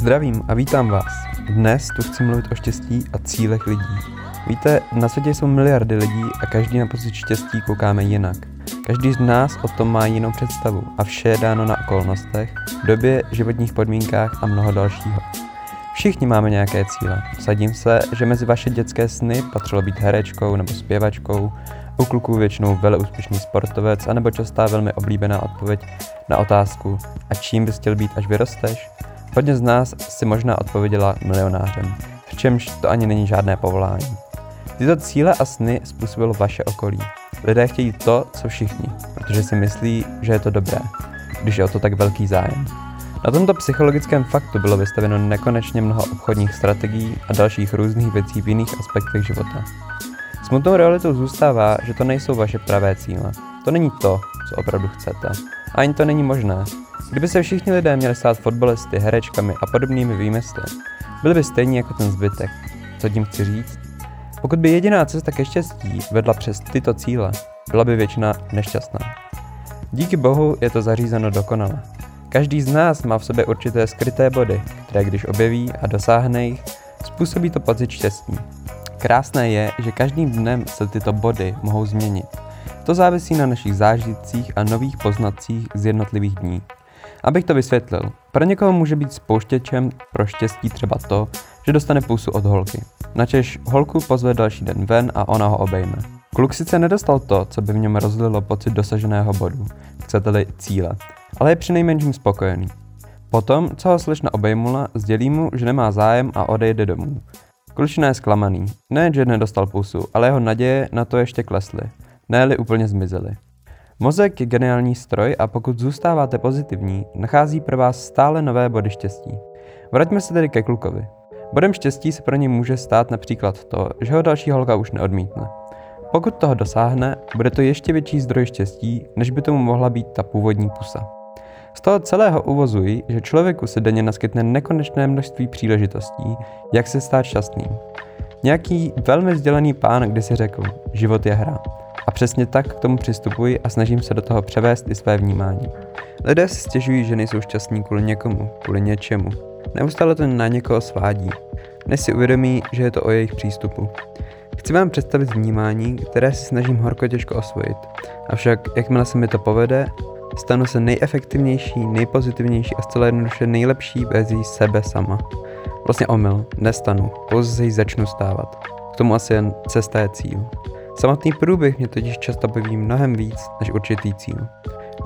Zdravím a vítám vás. Dnes tu chci mluvit o štěstí a cílech lidí. Víte, na světě jsou miliardy lidí a každý na pocit štěstí koukáme jinak. Každý z nás o tom má jinou představu a vše je dáno na okolnostech, době, životních podmínkách a mnoho dalšího. Všichni máme nějaké cíle. Sadím se, že mezi vaše dětské sny patřilo být herečkou nebo zpěvačkou, u kluků většinou veleúspěšný sportovec, anebo častá velmi oblíbená odpověď na otázku a čím bys chtěl být, až vyrosteš? Hodně z nás si možná odpověděla milionářem, přičemž to ani není žádné povolání. Tyto cíle a sny způsobilo vaše okolí. Lidé chtějí to, co všichni, protože si myslí, že je to dobré, když je o to tak velký zájem. Na tomto psychologickém faktu bylo vystaveno nekonečně mnoho obchodních strategií a dalších různých věcí v jiných aspektech života. Smutnou realitou zůstává, že to nejsou vaše pravé cíle. To není to, co opravdu chcete. Ani to není možné. Kdyby se všichni lidé měli stát fotbalisty, herečkami a podobnými výmysly, byli by stejní jako ten zbytek. Co tím chci říct? Pokud by jediná cesta ke štěstí vedla přes tyto cíle, byla by většina nešťastná. Díky bohu je to zařízeno dokonale. Každý z nás má v sobě určité skryté body, které když objeví a dosáhne jich, způsobí to pocit štěstí. Krásné je, že každým dnem se tyto body mohou změnit. To závisí na našich zážitcích a nových poznacích z jednotlivých dní. Abych to vysvětlil, pro někoho může být spouštěčem pro štěstí třeba to, že dostane pusu od holky. Načež holku pozve další den ven a ona ho obejme. Kluk sice nedostal to, co by v něm rozlilo pocit dosaženého bodu, chcete-li cíle, ale je přinejmenším spokojený. Potom, co ho slečna obejmula, sdělí mu, že nemá zájem a odejde domů. Klučina je zklamaný. Ne, že nedostal pusu, ale jeho naděje na to ještě klesly. Ne-li úplně zmizely. Mozek je geniální stroj a pokud zůstáváte pozitivní, nachází pro vás stále nové body štěstí. Vraťme se tedy ke klukovi. Bodem štěstí se pro něj může stát například to, že ho další holka už neodmítne. Pokud toho dosáhne, bude to ještě větší zdroj štěstí, než by tomu mohla být ta původní pusa. Z toho celého uvozuji, že člověku se denně naskytne nekonečné množství příležitostí, jak se stát šťastným. Nějaký velmi vzdělaný pán kdysi řekl, život je hra. A přesně tak k tomu přistupuji a snažím se do toho převést i své vnímání. Lidé si stěžují, že nejsou šťastní kvůli někomu, kvůli něčemu. Neustále to na někoho svádí, než si uvědomí, že je to o jejich přístupu. Chci vám představit vnímání, které si snažím horko těžko osvojit. Avšak, jakmile se mi to povede, stanu se nejefektivnější, nejpozitivnější a zcela jednoduše nejlepší verzí sebe sama. Vlastně omyl, nestanu, pouze se jí začnu stávat. K tomu asi jen cesta je cíl. Samotný průběh mě totiž často baví mnohem víc než určitý cíl.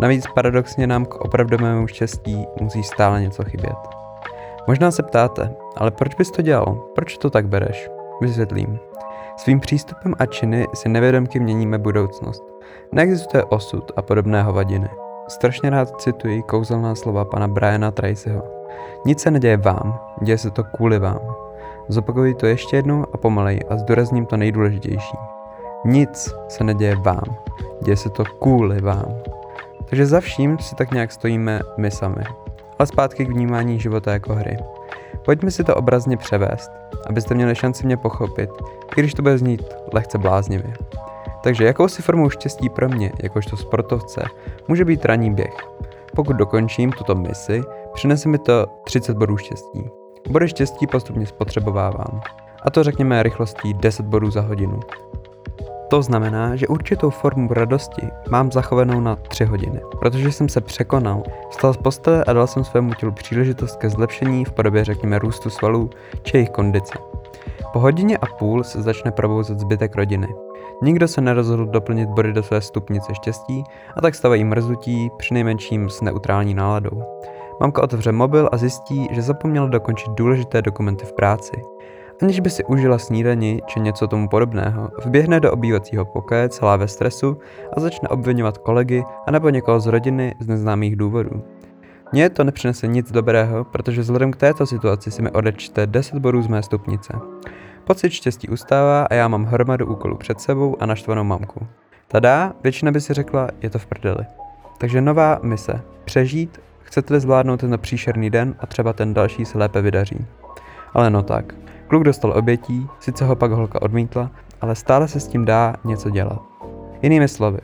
Navíc paradoxně nám k opravdovému štěstí musí stále něco chybět. Možná se ptáte, ale proč bys to dělal? Proč to tak bereš? Vysvětlím. Svým přístupem a činy si nevědomky měníme budoucnost. Neexistuje osud a podobné hovadiny. Strašně rád cituji kouzelná slova pana Briana Tracyho. Nic se neděje vám, děje se to kvůli vám. Zopakuji to ještě jednou a pomaleji a zdůrazním to nejdůležitější. Nic se neděje vám, děje se to kvůli vám. Takže za vším si tak nějak stojíme my sami. Ale zpátky k vnímání života jako hry. Pojďme si to obrazně převést, abyste měli šanci mě pochopit, i když to bude znít lehce bláznivě. Takže jakousi formou štěstí pro mě, jakožto sportovce, může být ranní běh. Pokud dokončím tuto misi, přinese mi to 30 bodů štěstí. Body štěstí postupně spotřebovávám. A to řekněme rychlostí 10 bodů za hodinu. To znamená, že určitou formu radosti mám zachovanou na 3 hodiny, protože jsem se překonal, vstal z postele a dal jsem svému tělu příležitost ke zlepšení v podobě řekněme růstu svalů či jejich kondice. Po hodině a půl se začne probouzet zbytek rodiny. Nikdo se nerozhodl doplnit body do své stupnice štěstí a tak stavají mrzutí, přinejmenším s neutrální náladou. Mamka otevře mobil a zjistí, že zapomněla dokončit důležité dokumenty v práci. Aniž by si užila snídani či něco tomu podobného, vběhne do obývacího pokoje celá ve stresu a začne obvinovat kolegy anebo někoho z rodiny z neznámých důvodů. Mně to nepřinese nic dobrého, protože vzhledem k této situaci si mi odečte 10 bodů z mé stupnice. Pocit štěstí ustává a já mám hromadu úkolů před sebou a naštvanou mamku. Tada, většina by si řekla, je to v prdeli. Takže nová mise. Přežít, chcete-li zvládnout ten příšerný den a třeba ten další se lépe vydaří. Ale no tak, kluk dostal obětí, sice ho pak holka odmítla, ale stále se s tím dá něco dělat. Jinými slovy,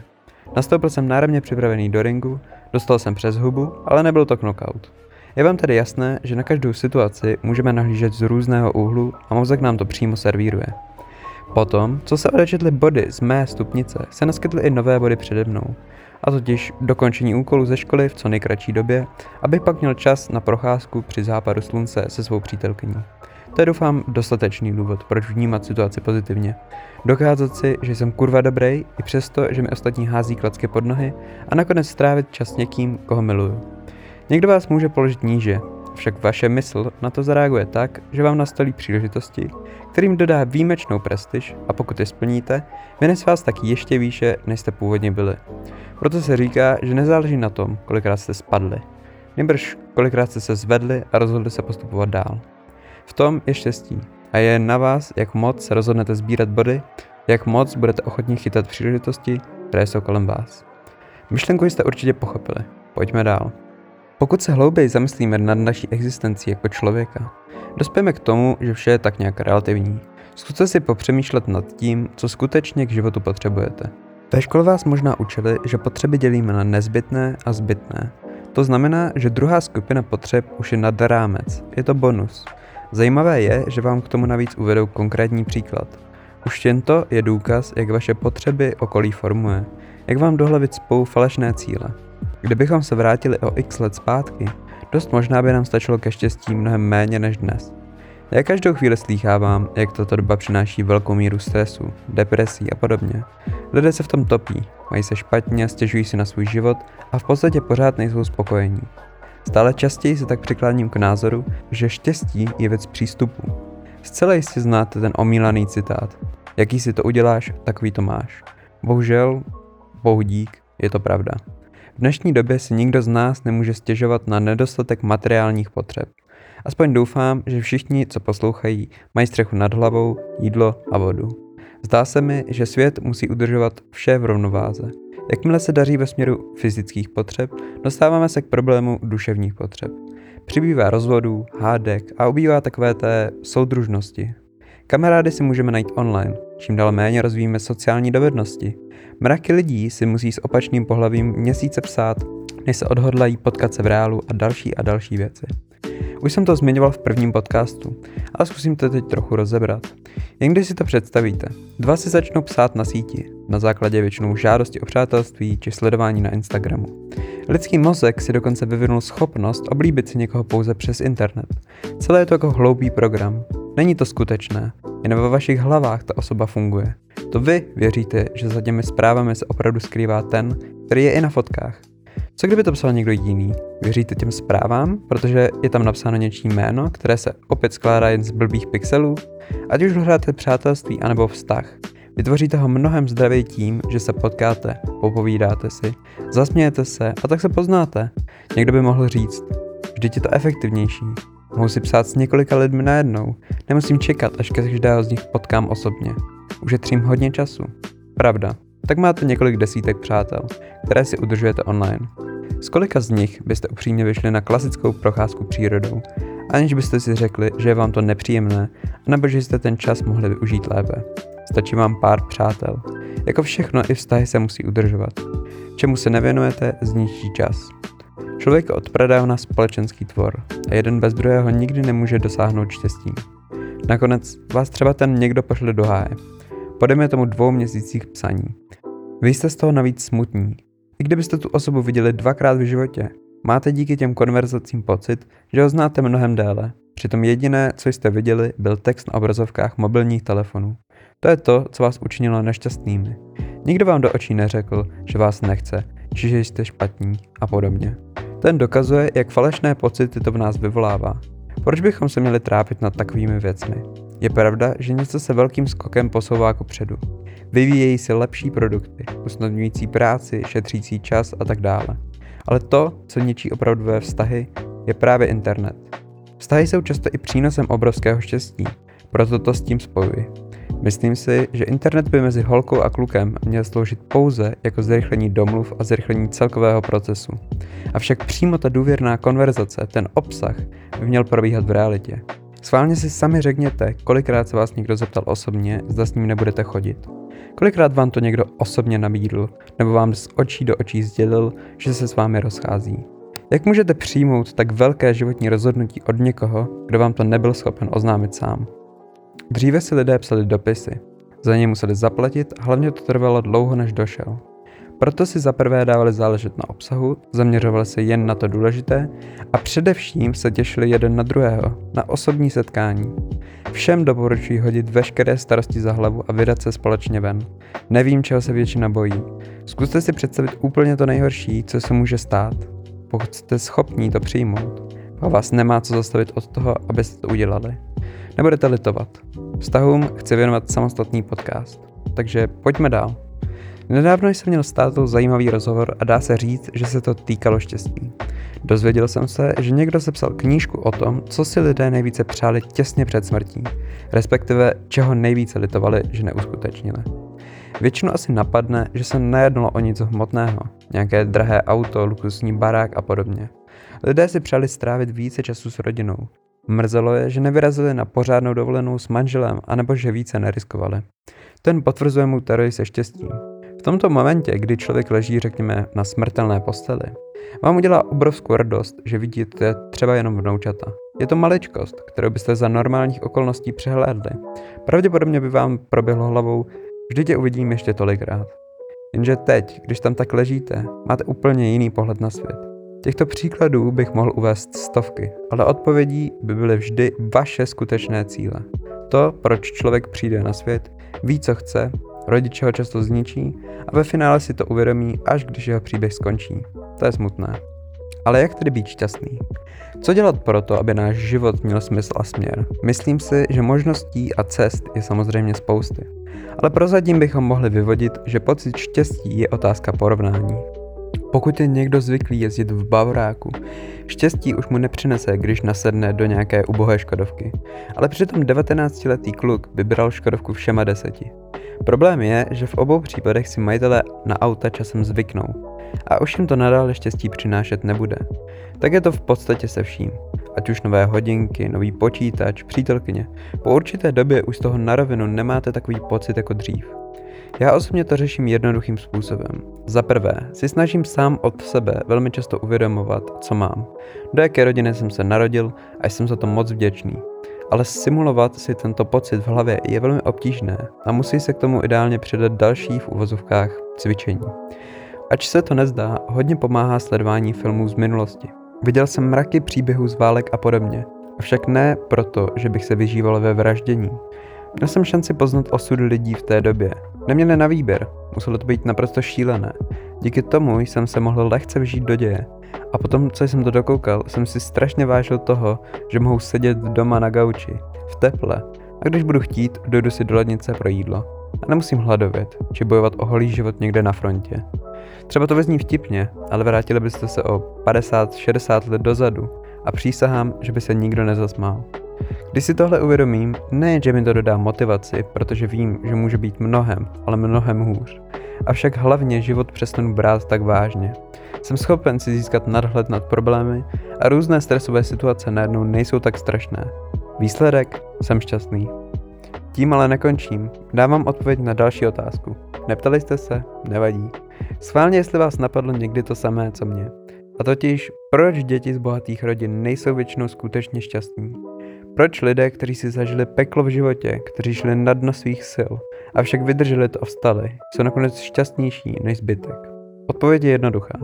nastoupil jsem náramně připravený do ringu, dostal jsem přes hubu, ale nebyl to knockout. Je vám tedy jasné, že na každou situaci můžeme nahlížet z různého úhlu a mozek nám to přímo servíruje. Potom, co se odečetly body z mé stupnice, se naskytly i nové body přede mnou. A totiž dokončení úkolu ze školy v co nejkratší době, abych pak měl čas na procházku při západu slunce se svou přítelkyní. To je doufám dostatečný důvod, proč vnímat situaci pozitivně. Dokázat si, že jsem kurva dobrý, i přesto, že mi ostatní hází klacky pod nohy a nakonec strávit čas někým, koho miluju. Někdo vás může položit níže, však vaše mysl na to zareaguje tak, že vám nastolí příležitosti, kterým dodá výjimečnou prestiž a pokud je splníte, vynese vás tak ještě výše, než jste původně byli. Proto se říká, že nezáleží na tom, kolikrát jste spadli, nebož kolikrát jste se zvedli a rozhodli se postupovat dál. V tom je štěstí a je na vás, jak moc se rozhodnete sbírat body, jak moc budete ochotní chytat příležitosti, které jsou kolem vás. Myšlenku jste určitě pochopili. Pojďme dál. Pokud se hlouběji zamyslíme nad naší existencí jako člověka, dospějeme k tomu, že vše je tak nějak relativní. Zkuste si popřemýšlet nad tím, co skutečně k životu potřebujete. Ve škole vás možná učili, že potřeby dělíme na nezbytné a zbytné. To znamená, že druhá skupina potřeb už je nad rámec. Je to bonus. Zajímavé je, že vám k tomu navíc uvedou konkrétní příklad. Už jen to je důkaz, jak vaše potřeby okolí formuje, jak vám do hlavy cpou falešné cíle. Kdybychom se vrátili o x let zpátky, dost možná by nám stačilo ke štěstí mnohem méně než dnes. Já každou chvíli slýchávám, jak tato doba přináší velkou míru stresu, depresí a podobně. Lidé se v tom topí, mají se špatně, stěžují si na svůj život a v podstatě pořád nejsou spokojení. Stále častěji se tak přikláním k názoru, že štěstí je věc přístupu. Zcela jistě znáte ten omílaný citát. Jaký si to uděláš, takový to máš. Bohužel, bohu dík, je to pravda. V dnešní době si nikdo z nás nemůže stěžovat na nedostatek materiálních potřeb. Aspoň doufám, že všichni, co poslouchají, mají střechu nad hlavou, jídlo a vodu. Zdá se mi, že svět musí udržovat vše v rovnováze. Jakmile se daří ve směru fyzických potřeb, dostáváme se k problému duševních potřeb. Přibývá rozvodů, hádek a ubývá takové té soudružnosti. Kamarády si můžeme najít online, čím dál méně rozvíjíme sociální dovednosti. Mraky lidí si musí s opačným pohlavím měsíce psát, než se odhodlají potkat se v reálu a další a další věci. Už jsem to zmiňoval v prvním podcastu, ale zkusím to teď trochu rozebrat. Jen když si to představíte, dva si začnou psát na síti, na základě většinou žádosti o přátelství či sledování na Instagramu. Lidský mozek si dokonce vyvinul schopnost oblíbit si někoho pouze přes internet. Celé je to jako hloupý program. Není to skutečné, jen ve vašich hlavách ta osoba funguje. To vy věříte, že za těmi zprávami se opravdu skrývá ten, který je i na fotkách. Co kdyby to psal někdo jiný? Věříte těm zprávám, protože je tam napsáno něčí jméno, které se opět skládá jen z blbých pixelů? Ať už hledáte přátelství anebo vztah, vytvoříte ho mnohem zdravěji tím, že se potkáte, popovídáte si, zasmějete se a tak se poznáte. Někdo by mohl říct, vždyť je to efektivnější. Mohu si psát s několika lidmi najednou, nemusím čekat, až každého z nich potkám osobně. Ušetřím hodně času. Pravda, tak máte několik desítek přátel, které si udržujete online. Z kolika z nich byste upřímně vyšli na klasickou procházku přírodou, aniž byste si řekli, že je vám to nepříjemné, nebo že jste ten čas mohli využít lépe. Stačí vám pár přátel. Jako všechno i vztahy se musí udržovat. Čemu se nevěnujete, zničí čas. Člověk od na společenský tvor a jeden bez druhého nikdy nemůže dosáhnout štěstí. Nakonec vás třeba ten někdo pošle do háje. Podejme tomu dvou měsících psaní. Vy jste z toho navíc smutní. I kdybyste tu osobu viděli dvakrát v životě, máte díky těm konverzacím pocit, že ho znáte mnohem déle. Přitom jediné, co jste viděli, byl text na obrazovkách mobilních telefonů. To je to, co vás učinilo nešťastnými. Nikdo vám do očí neřekl, že vás nechce, či že jste špatní a podobně. Ten dokazuje, jak falešné pocity to v nás vyvolává. Proč bychom se měli trápit nad takovými věcmi? Je pravda, že něco se velkým skokem posouvá jako předu. Vyvíjejí se lepší produkty, usnadňující práci, šetřící čas a tak dále. Ale to, co ničí opravdové vztahy, je právě internet. Vztahy jsou často i přínosem obrovského štěstí, proto to s tím spojuji. Myslím si, že internet by mezi holkou a klukem měl sloužit pouze jako zrychlení domluv a zrychlení celkového procesu. Avšak přímo ta důvěrná konverzace, ten obsah, by měl probíhat v realitě. Sválně si sami řekněte, kolikrát se vás někdo zeptal osobně, zda s ním nebudete chodit. Kolikrát vám to někdo osobně nabídl, nebo vám z očí do očí sdělil, že se s vámi rozchází. Jak můžete přijmout tak velké životní rozhodnutí od někoho, kdo vám to nebyl schopen oznámit sám? Dříve si lidé psali dopisy. Za ně museli zaplatit a hlavně to trvalo dlouho, než došel. Proto si za prvé dávali záležet na obsahu, zaměřovali se jen na to důležité a především se těšili jeden na druhého, na osobní setkání. Všem doporučuji hodit veškeré starosti za hlavu a vydat se společně ven. Nevím, čeho se většina bojí. Zkuste si představit úplně to nejhorší, co se může stát. Pokud jste schopní to přijmout, a vás nemá co zastavit od toho, abyste to udělali. Nebudete litovat. Vztahům chci věnovat samostatný podcast. Takže pojďme dál. Nedávno jsem měl s tátou zajímavý rozhovor a dá se říct, že se to týkalo štěstí. Dozvěděl jsem se, že někdo sepsal knížku o tom, co si lidé nejvíce přáli těsně před smrtí, respektive čeho nejvíce litovali, že neuskutečnili. Většinu asi napadne, že se nejednalo o nic hmotného, nějaké drahé auto, luxusní barák a podobně. Lidé si přáli strávit více času s rodinou. Mrzelo je, že nevyrazili na pořádnou dovolenou s manželem, anebo že více neriskovali. Ten potvrzuje mu teorii se štěstím. V tomto momentě, kdy člověk leží, řekněme, na smrtelné posteli, vám udělá obrovskou radost, že vidíte třeba jenom vnoučata. Je to maličkost, kterou byste za normálních okolností přehlédli. Pravděpodobně by vám proběhlo hlavou, vždyť je uvidím ještě tolikrát. Jenže teď, když tam tak ležíte, máte úplně jiný pohled na svět. Těchto příkladů bych mohl uvést stovky, ale odpovědí by byly vždy vaše skutečné cíle. To, proč člověk přijde na svět, ví, co chce Rodiče ho často zničí a ve finále si to uvědomí, až když jeho příběh skončí. To je smutné. Ale jak tedy být šťastný? Co dělat pro to, aby náš život měl smysl a směr? Myslím si, že možností a cest je samozřejmě spousty. Ale prozatím bychom mohli vyvodit, že pocit štěstí je otázka porovnání. Pokud je někdo zvyklý jezdit v Bavoráku, štěstí už mu nepřinese, když nasedne do nějaké ubohé Škodovky. Ale přitom 19-letý kluk by bral Škodovku všema deseti. Problém je, že v obou případech si majitelé na auta časem zvyknou a už jim to nadále štěstí přinášet nebude. Tak je to v podstatě se vším. Ať už nové hodinky, nový počítač, přítelkyně. Po určité době už z toho na rovinu nemáte takový pocit jako dřív. Já osobně to řeším jednoduchým způsobem. Za prvé, si snažím sám od sebe velmi často uvědomovat, co mám. Do jaké rodiny jsem se narodil a jsem za to moc vděčný ale simulovat si tento pocit v hlavě je velmi obtížné a musí se k tomu ideálně přidat další v uvozovkách cvičení. Ač se to nezdá, hodně pomáhá sledování filmů z minulosti. Viděl jsem mraky příběhů z válek a podobně, avšak ne proto, že bych se vyžíval ve vraždění. Měl jsem šanci poznat osud lidí v té době. Neměli na výběr, muselo to být naprosto šílené. Díky tomu jsem se mohl lehce vžít do děje a potom, co jsem to dokoukal, jsem si strašně vážil toho, že mohu sedět doma na gauči, v teple, a když budu chtít, dojdu si do lednice pro jídlo. A nemusím hladovět, či bojovat o holý život někde na frontě. Třeba to vezní vtipně, ale vrátili byste se o 50-60 let dozadu a přísahám, že by se nikdo nezasmál. Když si tohle uvědomím, nejen, že mi to dodá motivaci, protože vím, že může být mnohem, ale mnohem hůř. Avšak hlavně život přestanu brát tak vážně. Jsem schopen si získat nadhled nad problémy a různé stresové situace najednou nejsou tak strašné. Výsledek? Jsem šťastný. Tím ale nekončím. Dávám odpověď na další otázku. Neptali jste se? Nevadí. Schválně, jestli vás napadlo někdy to samé, co mě. A totiž, proč děti z bohatých rodin nejsou většinou skutečně šťastní? Proč lidé, kteří si zažili peklo v životě, kteří šli na dno svých sil, avšak vydrželi to a vstali, jsou nakonec šťastnější než zbytek? Odpověď je jednoduchá.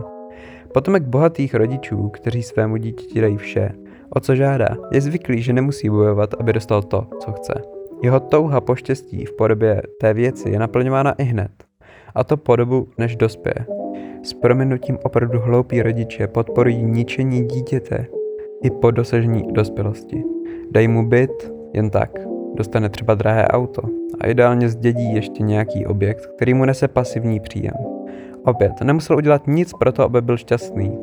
Potomek bohatých rodičů, kteří svému dítěti dají vše, o co žádá, je zvyklý, že nemusí bojovat, aby dostal to, co chce. Jeho touha po štěstí v podobě té věci je naplňována i hned. A to po dobu, než dospěje. S prominutím opravdu hloupí rodiče podporují ničení dítěte i po dosažení dospělosti. Dají mu byt jen tak, dostane třeba drahé auto a ideálně zdědí ještě nějaký objekt, který mu nese pasivní příjem. Opět, nemusel udělat nic pro to, aby byl šťastný.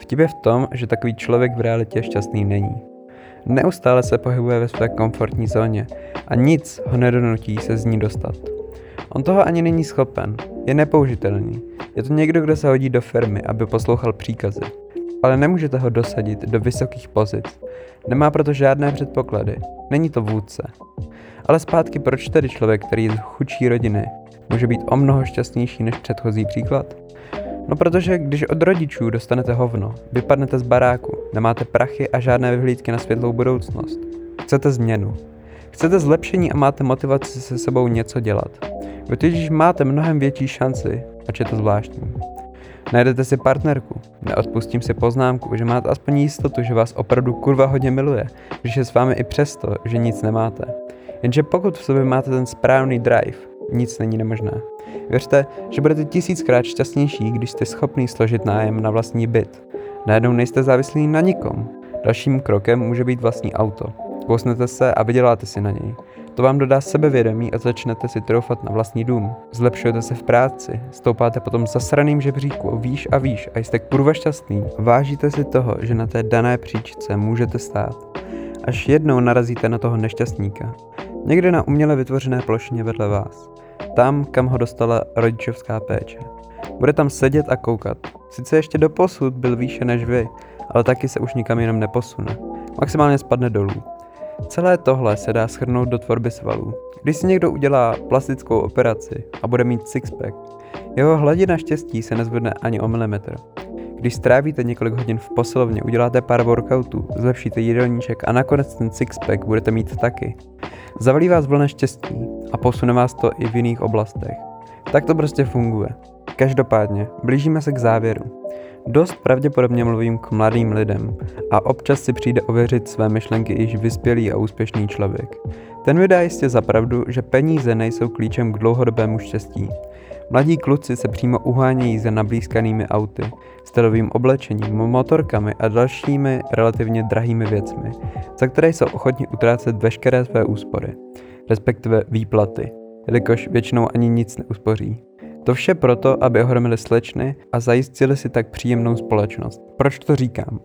Vtip je v tom, že takový člověk v realitě šťastný není. Neustále se pohybuje ve své komfortní zóně a nic ho nedonutí se z ní dostat. On toho ani není schopen, je nepoužitelný. Je to někdo, kdo se hodí do firmy, aby poslouchal příkazy. Ale nemůžete ho dosadit do vysokých pozic. Nemá proto žádné předpoklady. Není to vůdce. Ale zpátky, proč tedy člověk, který je z chudší rodiny, může být o mnoho šťastnější než předchozí příklad? No protože když od rodičů dostanete hovno, vypadnete z baráku, nemáte prachy a žádné vyhlídky na světlou budoucnost. Chcete změnu. Chcete zlepšení a máte motivaci se sebou něco dělat. Vy totiž máte mnohem větší šanci, ač je to zvláštní. Najdete si partnerku, neodpustím si poznámku, že máte aspoň jistotu, že vás opravdu kurva hodně miluje, když je s vámi i přesto, že nic nemáte. Jenže pokud v sobě máte ten správný drive, nic není nemožné. Věřte, že budete tisíckrát šťastnější, když jste schopný složit nájem na vlastní byt. Najednou nejste závislí na nikom. Dalším krokem může být vlastní auto. Kousnete se a vyděláte si na něj. To vám dodá sebevědomí a začnete si troufat na vlastní dům. Zlepšujete se v práci, stoupáte potom zasraným žebříku výš a výš a jste kurva šťastný. Vážíte si toho, že na té dané příčce můžete stát. Až jednou narazíte na toho nešťastníka. Někde na uměle vytvořené plošině vedle vás. Tam, kam ho dostala rodičovská péče. Bude tam sedět a koukat. Sice ještě do posud byl výše než vy, ale taky se už nikam jenom neposune. Maximálně spadne dolů. Celé tohle se dá schrnout do tvorby svalů. Když si někdo udělá plastickou operaci a bude mít sixpack, jeho hladina štěstí se nezvedne ani o milimetr. Když strávíte několik hodin v posilovně, uděláte pár workoutů, zlepšíte jídelníček a nakonec ten sixpack budete mít taky. Zavalí vás vlna štěstí a posune vás to i v jiných oblastech. Tak to prostě funguje. Každopádně, blížíme se k závěru. Dost pravděpodobně mluvím k mladým lidem a občas si přijde ověřit své myšlenky již vyspělý a úspěšný člověk. Ten vydá jistě za pravdu, že peníze nejsou klíčem k dlouhodobému štěstí. Mladí kluci se přímo uhánějí za nablízkanými auty, stylovým oblečením, motorkami a dalšími relativně drahými věcmi, za které jsou ochotni utrácet veškeré své úspory, respektive výplaty, jelikož většinou ani nic neuspoří. To vše proto, aby ohromili slečny a zajistili si tak příjemnou společnost. Proč to říkám?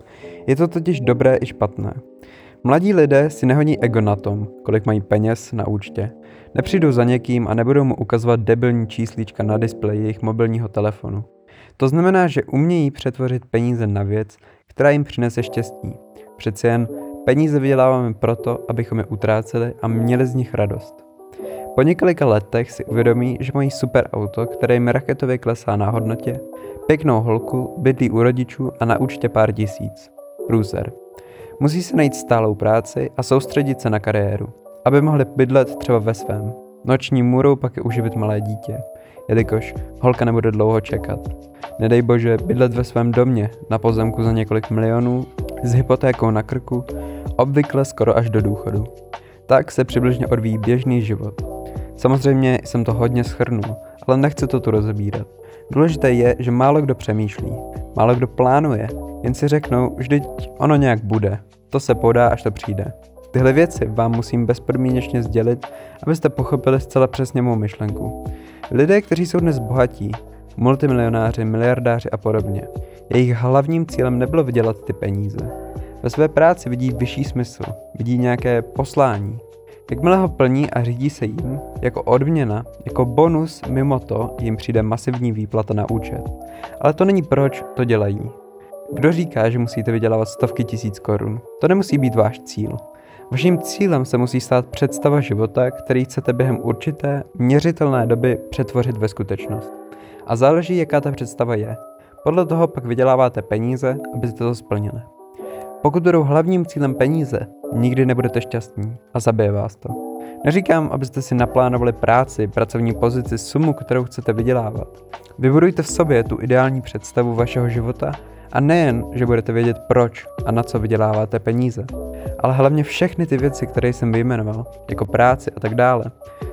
Je to totiž dobré i špatné. Mladí lidé si nehodí ego na tom, kolik mají peněz na účtě. Nepřijdou za někým a nebudou mu ukazovat debilní číslíčka na displeji jejich mobilního telefonu. To znamená, že umějí přetvořit peníze na věc, která jim přinese štěstí. Přeci jen peníze vyděláváme proto, abychom je utráceli a měli z nich radost. Po několika letech si uvědomí, že mají super auto, které jim raketově klesá na hodnotě, pěknou holku, bydlí u rodičů a na účtě pár tisíc. Průzer. Musí se najít stálou práci a soustředit se na kariéru, aby mohli bydlet třeba ve svém. Noční můrou pak je uživit malé dítě, jelikož holka nebude dlouho čekat. Nedej bože bydlet ve svém domě, na pozemku za několik milionů, s hypotékou na krku, obvykle skoro až do důchodu. Tak se přibližně odvíjí běžný život. Samozřejmě jsem to hodně schrnul, ale nechci to tu rozebírat. Důležité je, že málo kdo přemýšlí, málo kdo plánuje, jen si řeknou, že ono nějak bude. To se podá, až to přijde. Tyhle věci vám musím bezpodmínečně sdělit, abyste pochopili zcela přesně mou myšlenku. Lidé, kteří jsou dnes bohatí, multimilionáři, miliardáři a podobně, jejich hlavním cílem nebylo vydělat ty peníze. Ve své práci vidí vyšší smysl, vidí nějaké poslání, Jakmile ho plní a řídí se jim, jako odměna, jako bonus mimo to jim přijde masivní výplata na účet. Ale to není proč to dělají. Kdo říká, že musíte vydělávat stovky tisíc korun? To nemusí být váš cíl. Vaším cílem se musí stát představa života, který chcete během určité, měřitelné doby přetvořit ve skutečnost. A záleží, jaká ta představa je. Podle toho pak vyděláváte peníze, abyste to splnili. Pokud budou hlavním cílem peníze, nikdy nebudete šťastní a zabije vás to. Neříkám, abyste si naplánovali práci, pracovní pozici, sumu, kterou chcete vydělávat. Vybudujte v sobě tu ideální představu vašeho života a nejen, že budete vědět proč a na co vyděláváte peníze, ale hlavně všechny ty věci, které jsem vyjmenoval, jako práci a tak dále,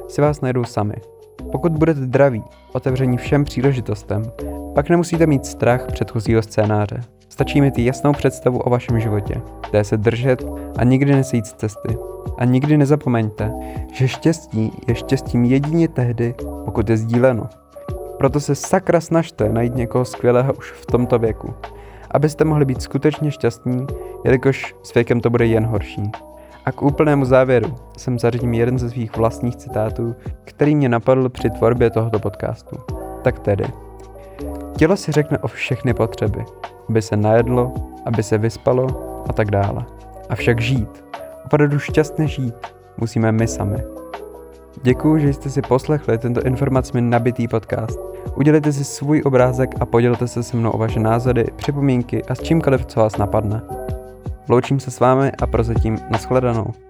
si vás najdou sami. Pokud budete zdraví, otevření všem příležitostem, pak nemusíte mít strach předchozího scénáře. Stačí mít jasnou představu o vašem životě, té se držet a nikdy nesejít z cesty. A nikdy nezapomeňte, že štěstí je štěstím jedině tehdy, pokud je sdíleno. Proto se sakra snažte najít někoho skvělého už v tomto věku, abyste mohli být skutečně šťastní, jelikož s věkem to bude jen horší. A k úplnému závěru jsem zařadím jeden ze svých vlastních citátů, který mě napadl při tvorbě tohoto podcastu. Tak tedy. Tělo si řekne o všechny potřeby, aby se najedlo, aby se vyspalo a tak dále. Avšak žít, opravdu šťastně žít, musíme my sami. Děkuji, že jste si poslechli tento informacemi nabitý podcast. Udělejte si svůj obrázek a podělte se se mnou o vaše názory, připomínky a s čímkoliv, co vás napadne. Loučím se s vámi a prozatím nashledanou.